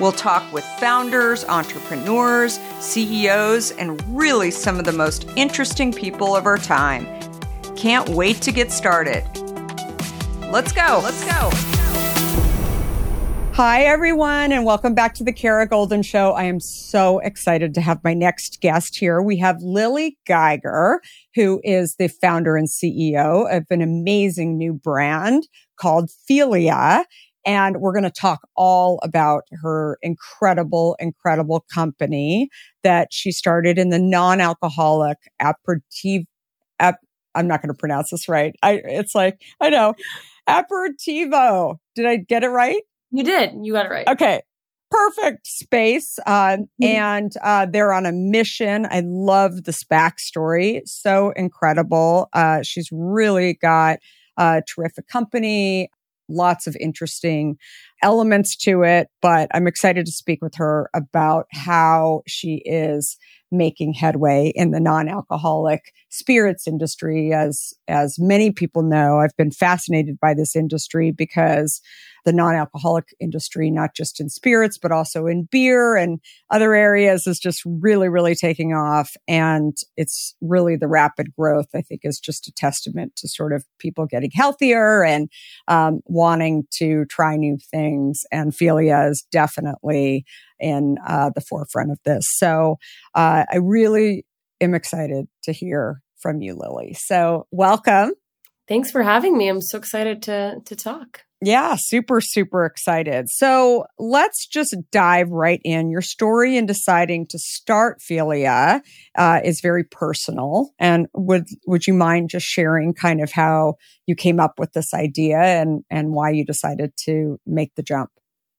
We'll talk with founders, entrepreneurs, CEOs, and really some of the most interesting people of our time. Can't wait to get started. Let's go. Let's go. Hi, everyone, and welcome back to the Kara Goldin Show. I am so excited to have my next guest here. We have Lily Geiger, who is the founder and CEO of an amazing new brand called Figlia. And we're going to talk all about her incredible, incredible company that she started in the non-alcoholic aperitif. Ap, I'm not going to pronounce this right. I, it's like, I know, aperitivo. Did I get it right? You did. You got it right. Okay. Perfect space. Uh, mm-hmm. And uh, they're on a mission. I love this backstory. So incredible. Uh, she's really got a terrific company, lots of interesting elements to it, but I'm excited to speak with her about how she is making headway in the non-alcoholic spirits industry. As as many people know i've been fascinated by this industry because the non-alcoholic industry not just in spirits but also in beer and other areas is just really really taking off. And it's really the rapid growth i think is just a testament to sort of people getting healthier and um, wanting to try new things and Figlia is definitely in uh, the forefront of this so uh, i really am excited to hear from you, Lily. So welcome. Thanks for having me. I'm so excited to to talk. Yeah, super, super excited. So let's just dive right in. Your story in deciding to start Figlia uh, is very personal. And would would you mind just sharing kind of how you came up with this idea and and why you decided to make the jump?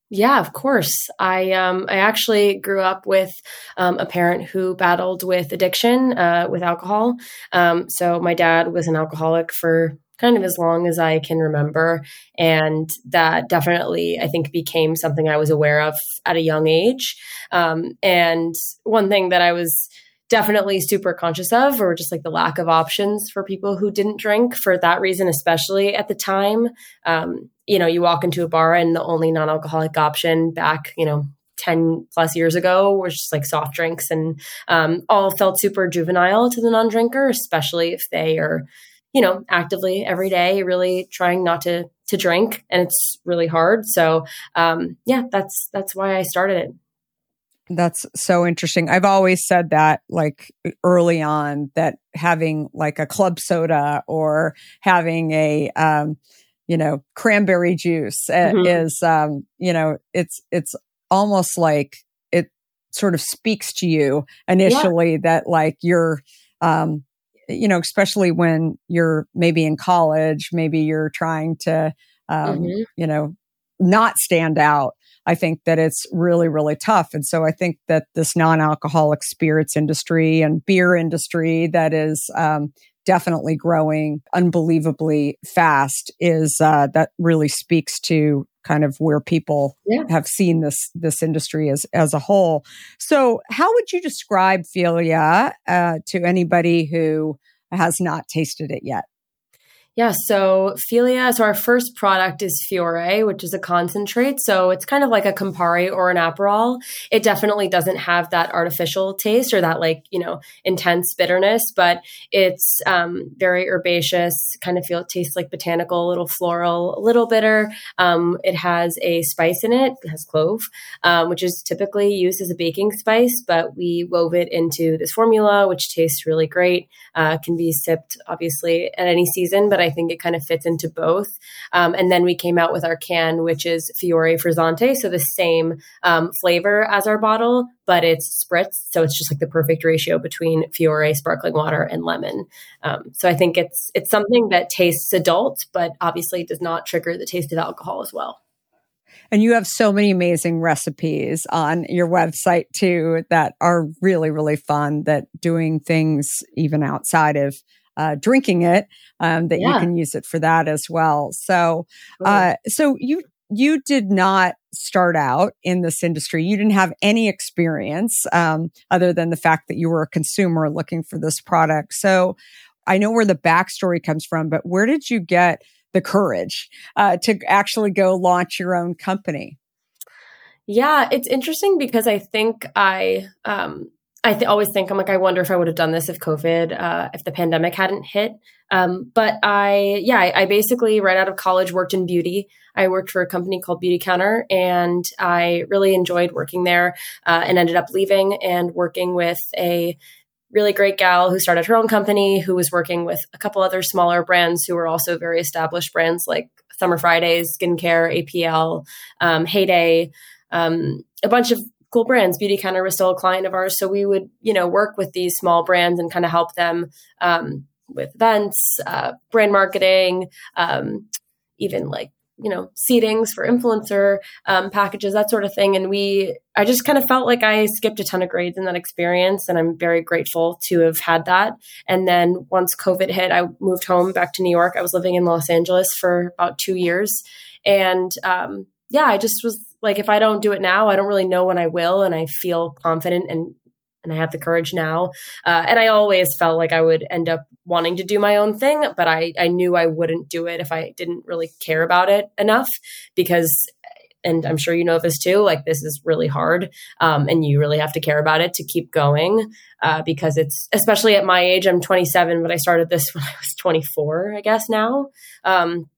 Yeah, of course. I um, I actually grew up with um, a parent who battled with addiction uh, with alcohol. Um, so my dad was an alcoholic for kind of as long as I can remember, and that definitely I think became something I was aware of at a young age. Um, and one thing that I was definitely super conscious of or just like the lack of options for people who didn't drink for that reason especially at the time. Um, you know you walk into a bar and the only non-alcoholic option back you know 10 plus years ago was just like soft drinks. And um, all felt super juvenile to the non-drinker especially if they are you know actively every day really trying not to to drink and it's really hard so um, yeah that's that's why i started it that's so interesting. I've always said that like early on that having like a club soda or having a um you know cranberry juice uh, mm-hmm. is um you know it's it's almost like it sort of speaks to you initially yeah. that like you're um you know especially when you're maybe in college maybe you're trying to um mm-hmm. you know not stand out I think that it's really, really tough. And so I think that this non-alcoholic spirits industry and beer industry that is, um, definitely growing unbelievably fast is, uh, that really speaks to kind of where people yeah. have seen this, this industry as, as a whole. So how would you describe Figlia, uh, to anybody who has not tasted it yet? Yeah, so Figlia, so our first product is Fiore, which is a concentrate. So it's kind of like a Campari or an Aperol. It definitely doesn't have that artificial taste or that like, you know, intense bitterness, but it's um, very herbaceous, kind of feel it tastes like botanical, a little floral, a little bitter. Um, it has a spice in it, it has clove, um, which is typically used as a baking spice, but we wove it into this formula, which tastes really great. Uh, can be sipped obviously at any season, but I I think it kind of fits into both. Um, and then we came out with our can, which is Fiore Frizzante, so the same um, flavor as our bottle, but it's spritz, so it's just like the perfect ratio between Fiore sparkling water and lemon. Um, so I think it's it's something that tastes adult, but obviously does not trigger the taste of alcohol as well. And you have so many amazing recipes on your website too that are really, really fun that doing things even outside of uh, drinking it, um, that yeah. you can use it for that as well. So, uh, so you you did not start out in this industry. You didn't have any experience um, other than the fact that you were a consumer looking for this product. So, I know where the backstory comes from, but where did you get the courage uh, to actually go launch your own company? Yeah, it's interesting because I think I um, I th- always think I'm like I wonder if I would have done this if COVID, uh, if the pandemic hadn't hit. Um, but I, yeah, I, I, basically right out of college worked in beauty. I worked for a company called Beautycounter, and I really enjoyed working there. Uh, and ended up leaving and working with a really great gal who started her own company, who was working with a couple other smaller brands who were also very established brands like Summer Fridays, Skincare, APL, um, Heyday. Um, a bunch of cool brands. Beautycounter was still a client of ours, so we would you know work with these small brands and kind of help them um, with events, uh, brand marketing, um, even like you know seatings for influencer um, packages, that sort of thing. And we, I just kind of felt like I skipped a ton of grades in that experience, and I'm very grateful to have had that. And then once COVID hit, I moved home back to New York. I was living in Los Angeles for about two years, and um, yeah, I just was like, if I don't do it now, I don't really know when I will. And I feel confident and and I have the courage now. Uh, and I always felt like I would end up wanting to do my own thing, but I, I knew I wouldn't do it if I didn't really care about it enough because, and I'm sure you know this too, like this is really hard. Um, and you really have to care about it to keep going uh, because it's, especially at my age, I'm 27, but I started this when I was 24, I guess now. Um,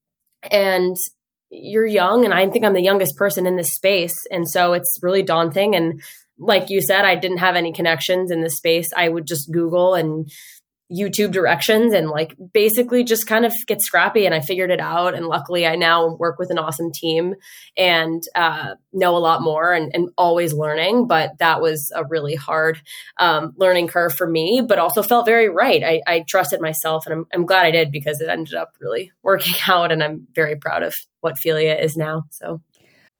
and you're young and I think I'm the youngest person in this space. And so it's really daunting. And like you said, I didn't have any connections in this space. I would just Google and YouTube directions and like basically just kind of get scrappy. And I figured it out. And luckily, I now work with an awesome team and uh, know a lot more and, and, always learning. But that was a really hard um, learning curve for me, but also felt very right. I, I trusted myself and I'm, I'm, glad I did because it ended up really working out. And I'm very proud of what Figlia is now. So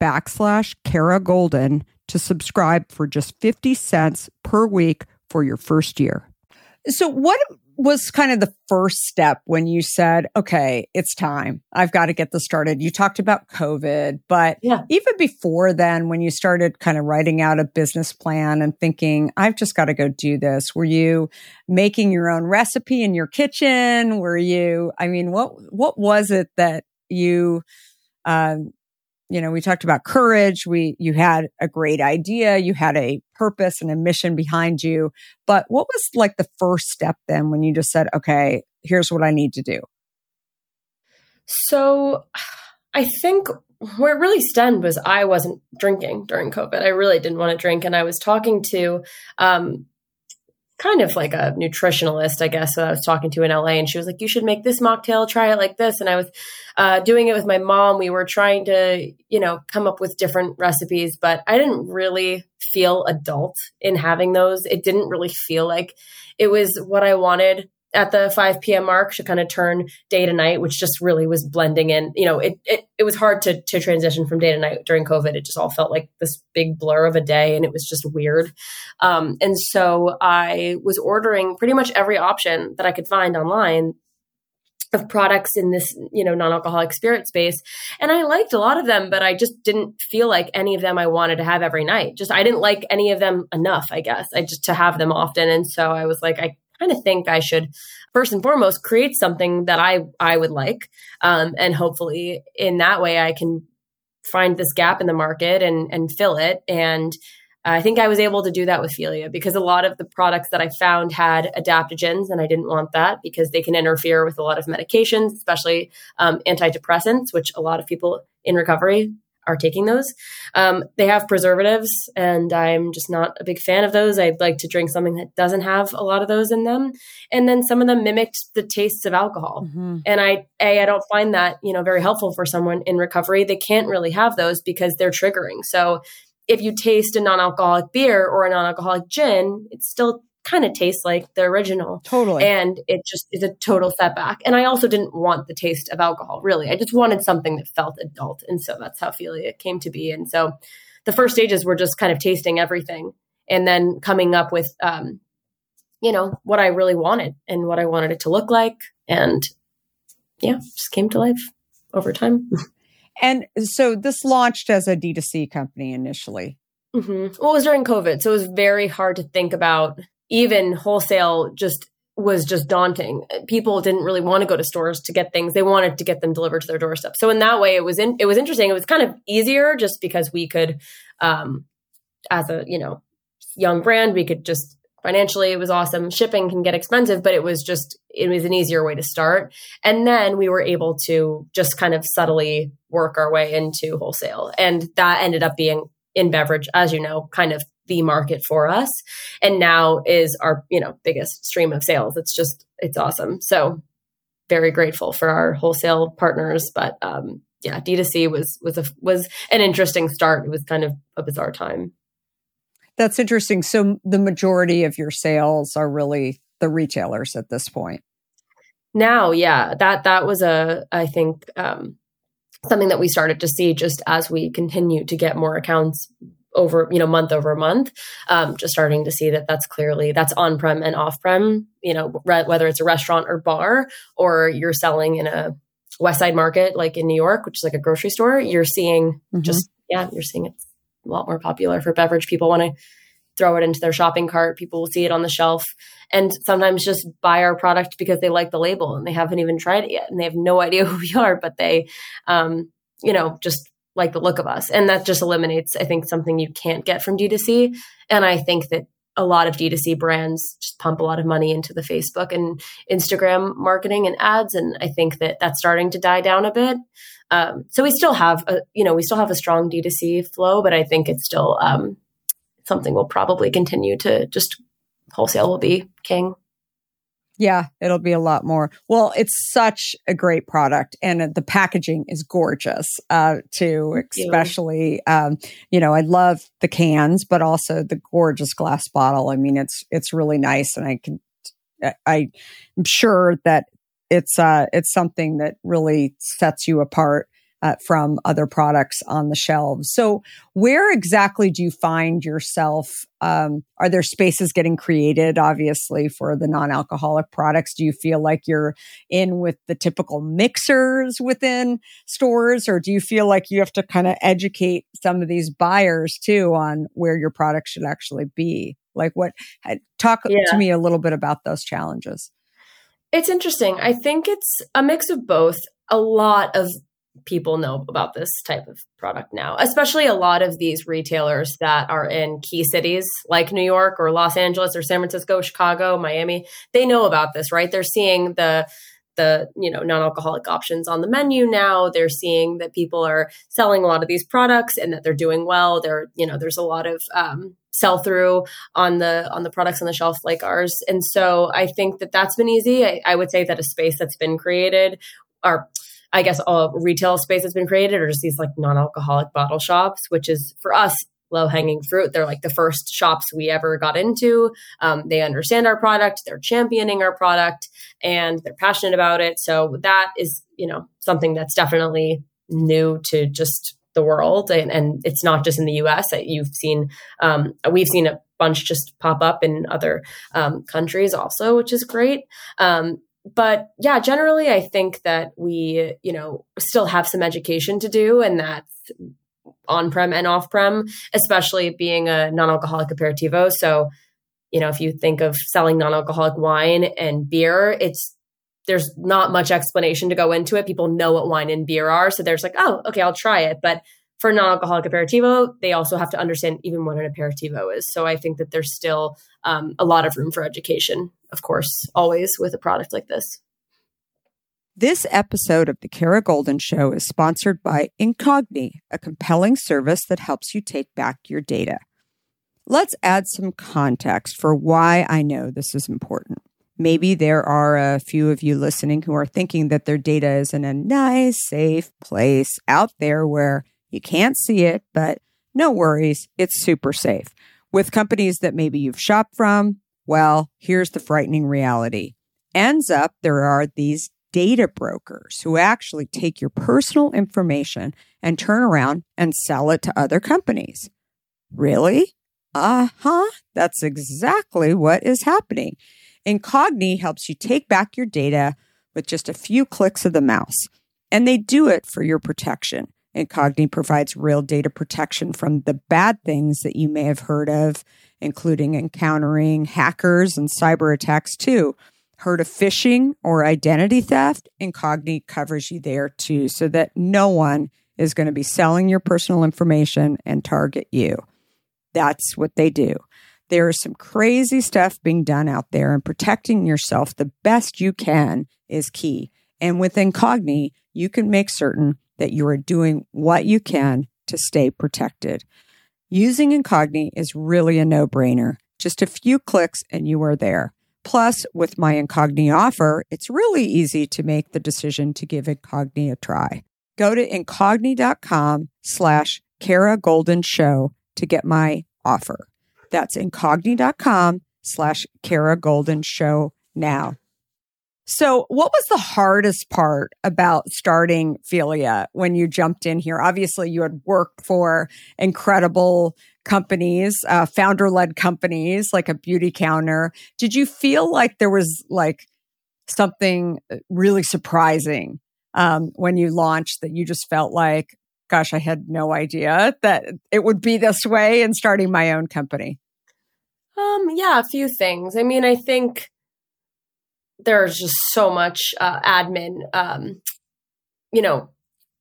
backslash Kara Goldin to subscribe for just 50 cents per week for your first year. So, what was kind of the first step when you said, okay, it's time. I've got to get this started. You talked about COVID, but yeah. even before then, when you started kind of writing out a business plan and thinking, I've just got to go do this, were you making your own recipe in your kitchen? Were you, I mean, what, what was it that you, um, you know, we talked about courage. We, you had a great idea. You had a purpose and a mission behind you. But what was like the first step then when you just said, okay, here's what I need to do? So I think where it really stemmed was I wasn't drinking during COVID. I really didn't want to drink. And I was talking to, um, kind of like a nutritionalist, I guess, that I was talking to in LA. And she was like, you should make this mocktail, try it like this. And I was uh, doing it with my mom. We were trying to, you know, come up with different recipes, but I didn't really feel adult in having those. It didn't really feel like it was what I wanted at the 5 p.m. mark to kind of turn day to night, which just really was blending in. You know, it, it, it was hard to, to transition from day to night during COVID. It just all felt like this big blur of a day and it was just weird. Um, and so I was ordering pretty much every option that I could find online of products in this, you know, non-alcoholic spirit space. And I liked a lot of them, but I just didn't feel like any of them I wanted to have every night. Just I didn't like any of them enough, I guess. I just to have them often. And so I was like, I kind of think I should first and foremost create something that I I would like, um, and hopefully in that way I can find this gap in the market and and fill it. And I think I was able to do that with Figlia because a lot of the products that I found had adaptogens, and I didn't want that because they can interfere with a lot of medications, especially um, antidepressants, which a lot of people in recovery are taking those. Um, they have preservatives, and I'm just not a big fan of those. I'd like to drink something that doesn't have a lot of those in them. And then some of them mimicked the tastes of alcohol, mm-hmm. and I a I don't find that you know very helpful for someone in recovery. They can't really have those because they're triggering. So if you taste a non-alcoholic beer or a non-alcoholic gin, it's still kind of tastes like the original. Totally. And it just is a total setback. And I also didn't want the taste of alcohol, really. I just wanted something that felt adult. And so that's how Figlia came to be. And so the first stages were just kind of tasting everything and then coming up with, um, you know, what I really wanted and what I wanted it to look like. And yeah, just came to life over time. and so this launched as a D2C company initially. Mm-hmm. Well, it was during COVID. So it was very hard to think about even wholesale just was just daunting. People didn't really want to go to stores to get things. They wanted to get them delivered to their doorstep. So in that way, it was in, it was interesting. It was kind of easier just because we could, um, as a you know young brand, we could just financially it was awesome. Shipping can get expensive, but it was just it was an easier way to start. And then we were able to just kind of subtly work our way into wholesale, and that ended up being in beverage, as you know, kind of the market for us. And now is our you know biggest stream of sales. It's just it's awesome. So very grateful for our wholesale partners but um yeah d2c was was a was an interesting start. It was kind of a bizarre time. That's interesting. So the majority of your sales are really the retailers at this point. Now yeah that that was a i think um something that we started to see just as we continue to get more accounts over you know month over month um, just starting to see that that's clearly that's on prem and off prem you know re- whether it's a restaurant or bar or you're selling in a west side market like in new york which is like a grocery store you're seeing mm-hmm. just yeah you're seeing it's a lot more popular for beverage. People want to throw it into their shopping cart. People will see it on the shelf. And sometimes just buy our product because they like the label and they haven't even tried it yet and they have no idea who we are but they um, you know just like the look of us. And that just eliminates, I think, something you can't get from D2C. And I think that a lot of D2C brands just pump a lot of money into the Facebook and Instagram marketing and ads. And I think that that's starting to die down a bit. Um, so we still have a, you know, we still have a strong D2C flow, but I think it's still um, something we'll probably continue to just wholesale will be king. Yeah, it'll be a lot more. Well, it's such a great product and the packaging is gorgeous, uh, too, especially, um, you know, I love the cans, but also the gorgeous glass bottle. I mean, it's, it's really nice. And I can, I, I'm sure that it's, uh, it's something that really sets you apart uh, from other products on the shelves. So, where exactly do you find yourself? Um, are there spaces getting created, obviously, for the non alcoholic products? Do you feel like you're in with the typical mixers within stores, or do you feel like you have to kind of educate some of these buyers too on where your product should actually be? Like, what? Talk yeah. to me a little bit about those challenges. It's interesting. I think it's a mix of both. A lot of people know about this type of product now, especially a lot of these retailers that are in key cities like New York or Los Angeles or San Francisco, Chicago, Miami. They know about this, right? They're seeing the the you know non-alcoholic options on the menu now they're seeing that people are selling a lot of these products and that they're doing well there you know there's a lot of um, sell through on the on the products on the shelf like ours and so i think that that's been easy I, I would say that a space that's been created or I guess a retail space has been created or just these like non-alcoholic bottle shops, which is for us low hanging fruit. They're like the first shops we ever got into. Um, they understand our product, they're championing our product, and they're passionate about it. So that is, you know, something that's definitely new to just the world, and, and it's not just in the U.S. that You've seen, um, we've seen a bunch just pop up in other um, countries also, which is great. Um, but yeah, generally, I think that we, you know, still have some education to do, and that's on prem and off prem, especially being a non alcoholic aperitivo. So you know, if you think of selling non-alcoholic wine and beer, it's there's not much explanation to go into it. People know what wine and beer are, so there's like, oh, okay, I'll try it. But for non-alcoholic aperitivo, they also have to understand even what an aperitivo is. So I think that there's still um, a lot of room for education, of course, always with a product like this. This episode of The Kara Goldin Show is sponsored by Incogni, a compelling service that helps you take back your data. Let's add some context for why I know this is important. Maybe there are a few of you listening who are thinking that their data is in a nice, safe place out there where you can't see it, but no worries, it's super safe. With companies that maybe you've shopped from, well, here's the frightening reality. Ends up there are these data brokers who actually take your personal information and turn around and sell it to other companies. Really? Uh huh. That's exactly what is happening. Incogni helps you take back your data with just a few clicks of the mouse, and they do it for your protection. Incogni provides real data protection from the bad things that you may have heard of, including encountering hackers and cyber attacks, too. Heard of phishing or identity theft? Incogni covers you there too, so that no one is going to be selling your personal information and target you. That's what they do. There is some crazy stuff being done out there, and protecting yourself the best you can is key. And with Incogni, you can make certain that you are doing what you can to stay protected. Using Incogni is really a no brainer. Just a few clicks and you are there. Plus, with my Incogni offer, it's really easy to make the decision to give Incogni a try. Go to incogni.com slash Kara Goldin Show to get my offer. That's incogni.com slash Kara Goldin Show now. So, what was the hardest part about starting Figlia when you jumped in here? Obviously, you had worked for incredible companies, uh, founder led companies like a Beautycounter. Did you feel like there was like something really surprising um, when you launched that you just felt like, gosh, I had no idea that it would be this way in starting my own company? Um, yeah, a few things. I mean, I think there's just so much uh, admin, um, you know,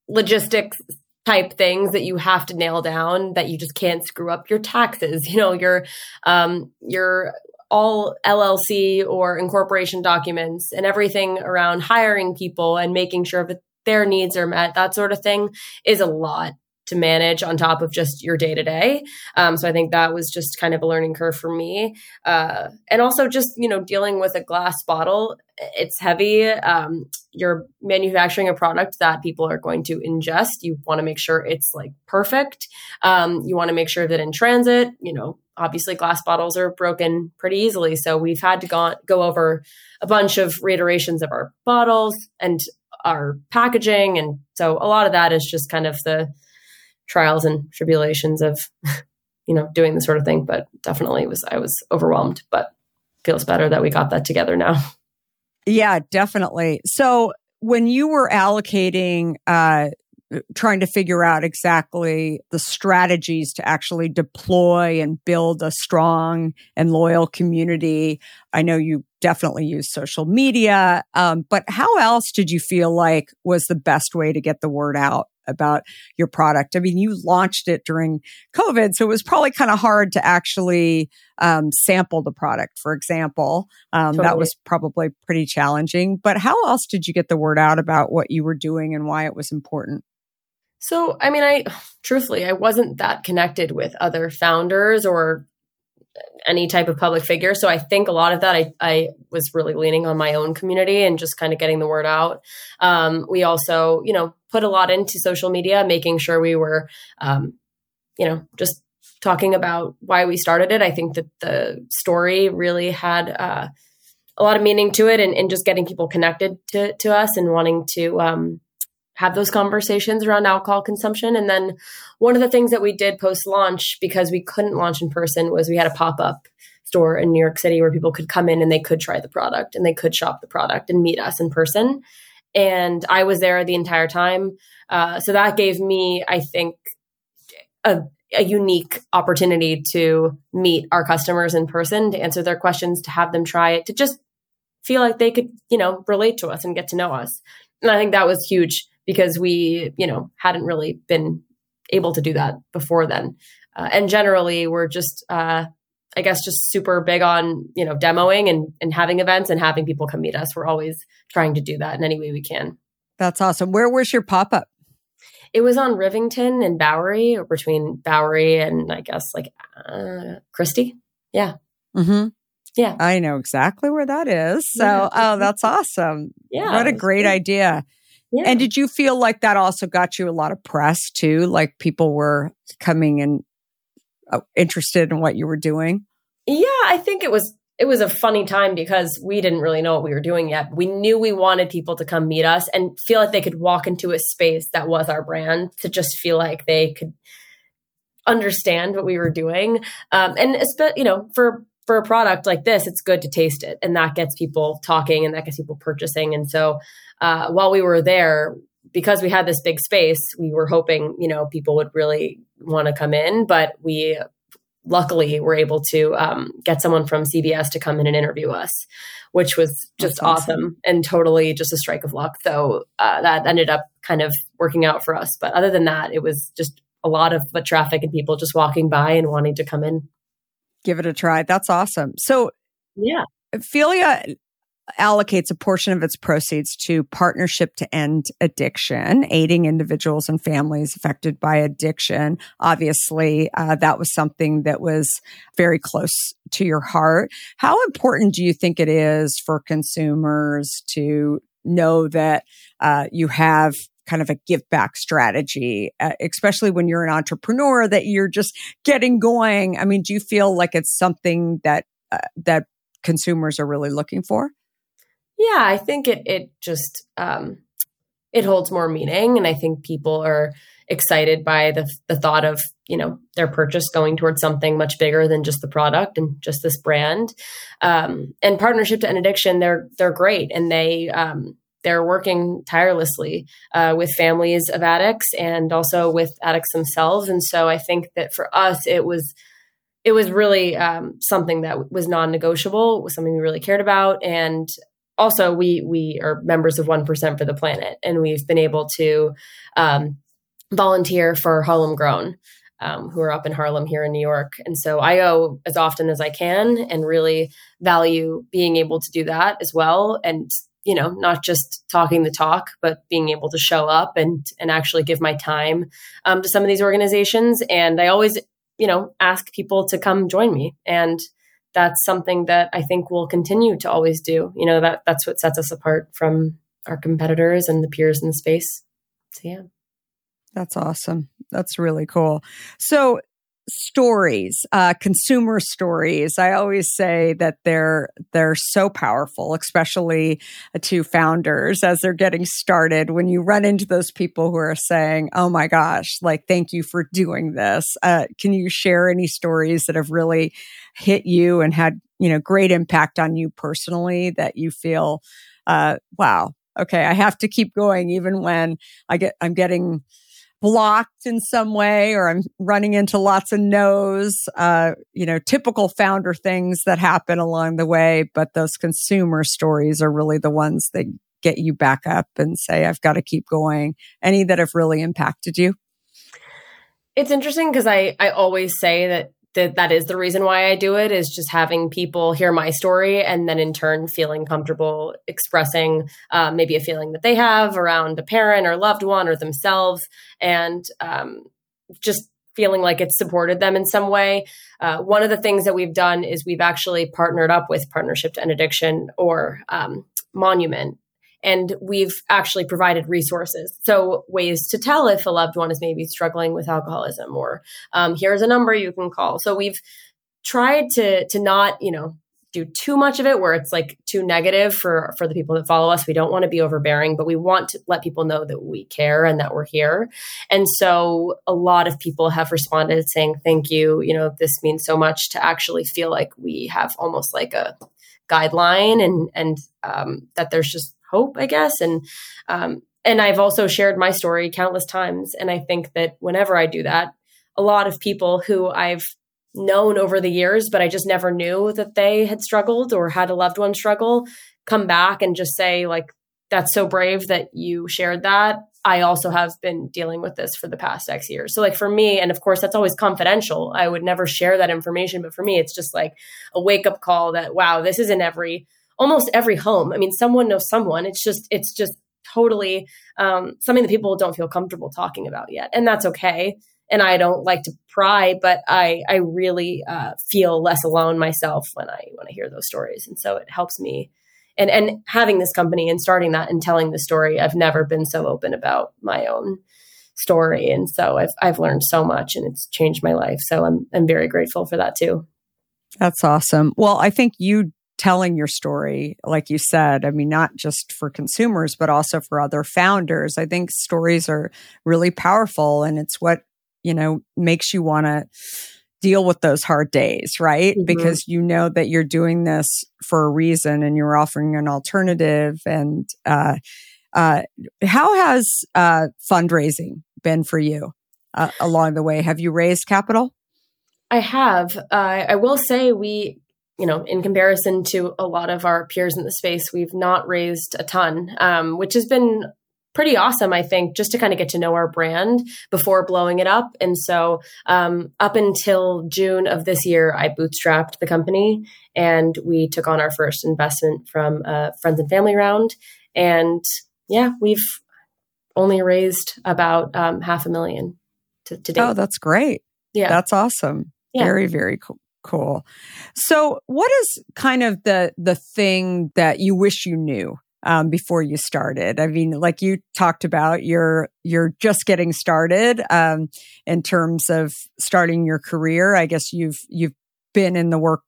logistics type things that you have to nail down that you just can't screw up your taxes. You know, your um, your all LLC or incorporation documents and everything around hiring people and making sure that their needs are met, that sort of thing is a lot to manage on top of just your day to day. So I think that was just kind of a learning curve for me. Uh, and also just, you know, dealing with a glass bottle, it's heavy. Um, you're manufacturing a product that people are going to ingest. You want to make sure it's like perfect. Um, you want to make sure that in transit, you know, obviously glass bottles are broken pretty easily. So we've had to go, go over a bunch of reiterations of our bottles and our packaging. And so a lot of that is just kind of the, trials and tribulations of you know doing this sort of thing but definitely was i was overwhelmed but feels better that we got that together now yeah definitely so when you were allocating uh trying to figure out exactly the strategies to actually deploy and build a strong and loyal community. I know you definitely use social media, um, but how else did you feel like was the best way to get the word out about your product. I mean, you launched it during COVID, so it was probably kind of hard to actually um, sample the product, for example. Um, totally. That was probably pretty challenging. But how else did you get the word out about what you were doing and why it was important? So, I mean, I truthfully, I wasn't that connected with other founders or any type of public figure. So I think a lot of that I, I was really leaning on my own community and just kind of getting the word out. Um, we also, you know, put a lot into social media, making sure we were, um, you know, just talking about why we started it. I think that the story really had uh, a lot of meaning to it and, and, just getting people connected to, to us and wanting to, um, have those conversations around alcohol consumption. And then one of the things that we did post launch because we couldn't launch in person was we had a pop up store in New York City where people could come in and they could try the product and they could shop the product and meet us in person. And I was there the entire time. Uh, so that gave me, I think, a a unique opportunity to meet our customers in person, to answer their questions, to have them try it, to just feel like they could, you know, relate to us and get to know us. And I think that was huge because we, you know, hadn't really been able to do that before then. Uh, and generally, we're just, uh, I guess, just super big on, you know, demoing and, and having events and having people come meet us. We're always trying to do that in any way we can. That's awesome. Where was your pop up? It was on Rivington and Bowery, or between Bowery and I guess like uh, Chrystie. Yeah. Mm-hmm. Yeah. I know exactly where that is. So, yeah. oh, that's awesome. Yeah. What a great great. idea. Yeah. And did you feel like that also got you a lot of press too? Like people were coming and uh, interested in what you were doing? Yeah, I think it was it was a funny time because we didn't really know what we were doing yet. We knew we wanted people to come meet us and feel like they could walk into a space that was our brand to just feel like they could understand what we were doing. Um, and you know, for for a product like this, it's good to taste it, and that gets people talking, and that gets people purchasing. And so, uh, while we were there, because we had this big space, we were hoping you know people would really want to come in, but we luckily were able to um, get someone from CBS to come in and interview us, which was just awesome. awesome. and totally just a strike of luck. So uh, that ended up kind of working out for us. But other than that, it was just a lot of foot traffic and people just walking by and wanting to come in. Give it a try. That's awesome. So yeah. Figlia allocates a portion of its proceeds to Partnership to End Addiction, aiding individuals and families affected by addiction. Obviously, uh, that was something that was very close to your heart. How important do you think it is for consumers to know that uh, you have kind of a give back strategy, uh, especially when you're an entrepreneur that you're just getting going. I mean, do you feel like it's something that uh, that consumers are really looking for? Yeah, I think it it just um, it holds more meaning, and I think people are excited by the the thought of you know their purchase going towards something much bigger than just the product and just this brand. Um, and partnership to end addiction, they're they're great, and they um, they're working tirelessly uh, with families of addicts and also with addicts themselves. And so I think that for us, it was it was really um, something that was non-negotiable, was something we really cared about, and also we we are members of 1% for the planet and we've been able to um, volunteer for harlem grown um, who are up in harlem here in new york. And so i go as often as i can and really value being able to do that as well. And you know not just talking the talk but being able to show up and and actually give my time um, to some of these organizations and i always you know ask people to come join me and that's something that I think we'll continue to always do. You know, that that's what sets us apart from our competitors and the peers in the space. So yeah. That's awesome. That's really cool. So stories, uh, consumer stories. I always say that they're they're so powerful, especially to founders as they're getting started. When you run into those people who are saying, "Oh my gosh, like thank you for doing this," uh, can you share any stories that have really hit you and had you know great impact on you personally that you feel, uh, "Wow, okay, I have to keep going even when I get I'm getting." Blocked in some way or I'm running into lots of no's, uh, you know, typical founder things that happen along the way. But those consumer stories are really the ones that get you back up and say, I've got to keep going. Any that have really impacted you? It's interesting because I, I always say that that that is the reason why I do it is just having people hear my story and then in turn feeling comfortable expressing uh, maybe a feeling that they have around a parent or loved one or themselves and um, just feeling like it's supported them in some way. Uh, one of the things that we've done is we've actually partnered up with Partnership to End Addiction or um, Monument and we've actually provided resources. So, ways to tell if a loved one is maybe struggling with alcoholism, or um, here's a number you can call. So, we've tried to to not, you know, do too much of it where it's like too negative for for the people that follow us. We don't want to be overbearing, but we want to let people know that we care and that we're here. And so a lot of people have responded saying thank you, you know, this means so much to actually feel like we have almost like a guideline and and um, that there's just hope, I guess. And um, and I've also shared my story countless times. And I think that whenever I do that, a lot of people who I've known over the years, but I just never knew that they had struggled or had a loved one struggle, come back and just say, like, that's so brave that you shared that. I also have been dealing with this for the past X years. So, like, for me, and of course, that's always confidential. I would never share that information. But for me, it's just like a wake up call that, wow, this is in every, almost every home. I mean, someone knows someone. It's just, it's just totally um, something that people don't feel comfortable talking about yet. And that's okay. And I don't like to pry, but I, I really uh, feel less alone myself when I, when I hear those stories. And so it helps me and and having this company and starting that and telling the story i've never been so open about my own story and so i've i've learned so much and it's changed my life so i'm i'm very grateful for that too that's awesome well i think you telling your story like you said i mean not just for consumers but also for other founders i think stories are really powerful and it's what you know makes you want to deal with those hard days, right? Mm-hmm. Because you know that you're doing this for a reason and you're offering an alternative. And uh, uh, how has uh, fundraising been for you uh, along the way? Have you raised capital? I have. I will say we, you know, in comparison to a lot of our peers in the space, we've not raised a ton, um, which has been pretty awesome, I think, just to kind of get to know our brand before blowing it up. And so, um, up until June of this year, I bootstrapped the company and we took on our first investment from a friends and family round. And yeah, we've only raised about um, half a million to, to date. Oh, that's great. Yeah. That's awesome. Yeah. Very, very cool cool. So, what is kind of the the thing that you wish you knew um, before you started? I mean, like you talked about, you're you're just getting started um, in terms of starting your career. I guess you've you've been in the work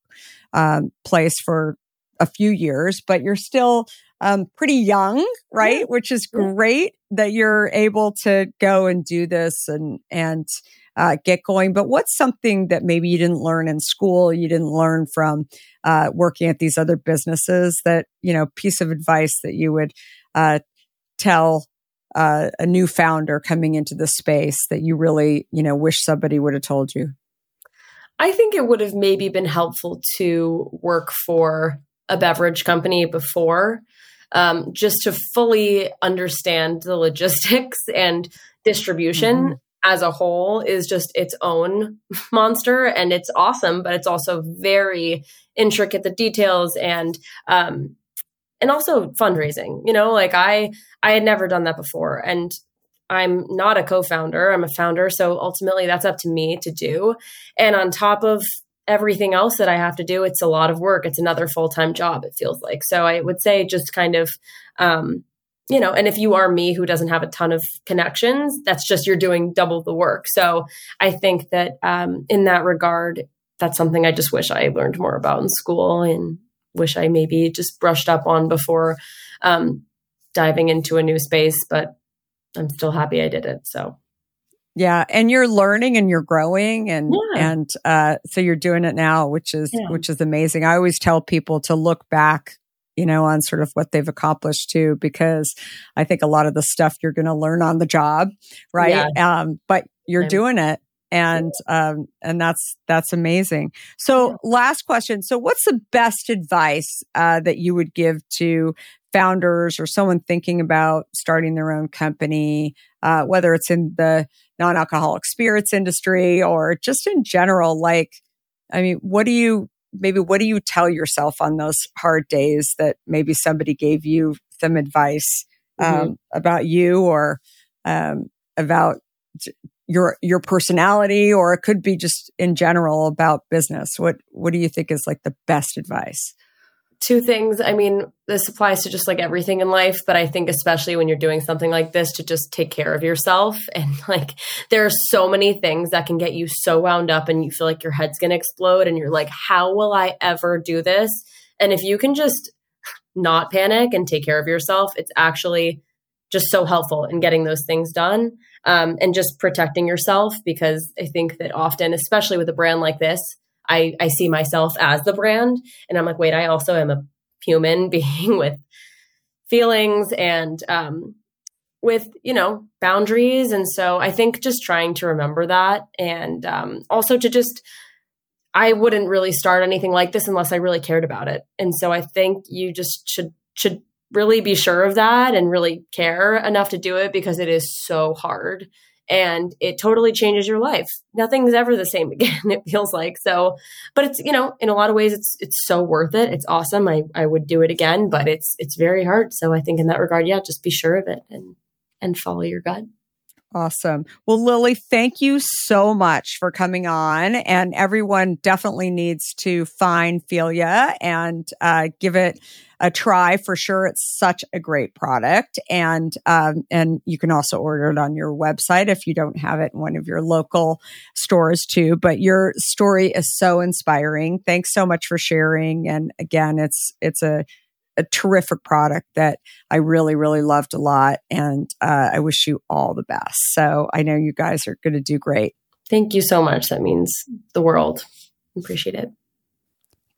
um, place for a few years, but you're still um, pretty young, right? Yeah. Which is great that you're able to go and do this and and uh, get going. But what's something that maybe you didn't learn in school, you didn't learn from uh, working at these other businesses that, you know, piece of advice that you would uh, tell uh, a new founder coming into the space that you really, you know, wish somebody would have told you? I think it would have maybe been helpful to work for a beverage company before, um, just to fully understand the logistics and distribution. Mm-hmm as a whole is just its own monster and it's awesome but it's also very intricate the details and um and also fundraising you know like i i had never done that before and i'm not a co-founder i'm a founder so ultimately that's up to me to do and on top of everything else that i have to do it's a lot of work it's another full-time job it feels like so i would say just kind of um you know, and if you are me who doesn't have a ton of connections, that's just you're doing double the work. So I think that um, in that regard, that's something I just wish I learned more about in school and wish I maybe just brushed up on before um, diving into a new space. But I'm still happy I did it. So. Yeah, and you're learning and you're growing and yeah. and uh, so you're doing it now, which is yeah. which is amazing. I always tell people to look back you know, on sort of what they've accomplished too, because I think a lot of the stuff you're going to learn on the job, right? Yeah. Um, but you're doing it. And, um, and that's, that's amazing. So last question. So what's the best advice, uh, that you would give to founders or someone thinking about starting their own company, uh, whether it's in the non-alcoholic spirits industry or just in general? Like, I mean, what do you, maybe what do you tell yourself on those hard days that maybe somebody gave you some advice um, mm-hmm. about you or um, about your your personality or it could be just in general about business what what do you think is like the best advice two things. I mean, this applies to just like everything in life, but I think especially when you're doing something like this to just take care of yourself. And like, there are so many things that can get you so wound up and you feel like your head's going to explode and you're like, how will I ever do this? And if you can just not panic and take care of yourself, it's actually just so helpful in getting those things done um, and just protecting yourself because I think that often, especially with a brand like this, I, I see myself as the brand. And I'm like, wait, I also am a human being with feelings and um, with you know boundaries and so i think just trying to remember that and um, also to just i wouldn't really start anything like this unless i really cared about it and so i think you just should should really be sure of that and really care enough to do it because it is so hard and it totally changes your life. Nothing's ever the same again, it feels like. So, but it's, you know, in a lot of ways it's it's so worth it. It's awesome. I I would do it again, but it's it's very hard. So I think in that regard, yeah, just be sure of it and and follow your gut. Awesome. Well, Lily, thank you so much for coming on. And everyone definitely needs to find Figlia and uh, give it a try for sure. It's such a great product, and um, and you can also order it on your website if you don't have it in one of your local stores too. But your story is so inspiring. Thanks so much for sharing. And again, it's it's a a terrific product that I really, really loved a lot. And uh, I wish you all the best. So I know you guys are going to do great. Thank you so much. That means the world. Appreciate it.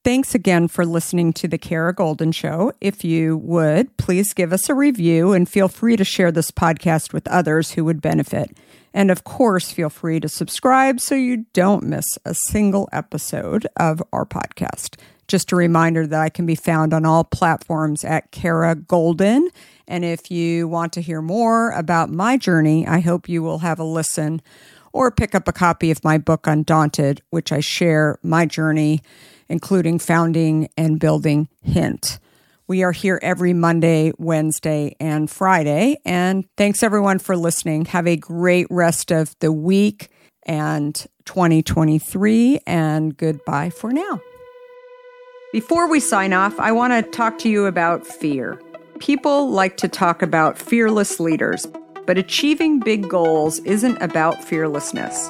Thanks again for listening to the Kara Goldin Show. If you would, please give us a review and feel free to share this podcast with others who would benefit. And of course, feel free to subscribe so you don't miss a single episode of our podcast. Just a reminder that I can be found on all platforms at Kara Goldin. And if you want to hear more about my journey, I hope you will have a listen or pick up a copy of my book, Undaunted, which I share my journey, including founding and building Hint. We are here every Monday, Wednesday, and Friday. And thanks everyone for listening. Have a great rest of the week and 2023, and goodbye for now. Before we sign off, I want to talk to you about fear. People like to talk about fearless leaders, but achieving big goals isn't about fearlessness.